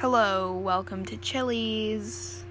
Hello, welcome to Chili's.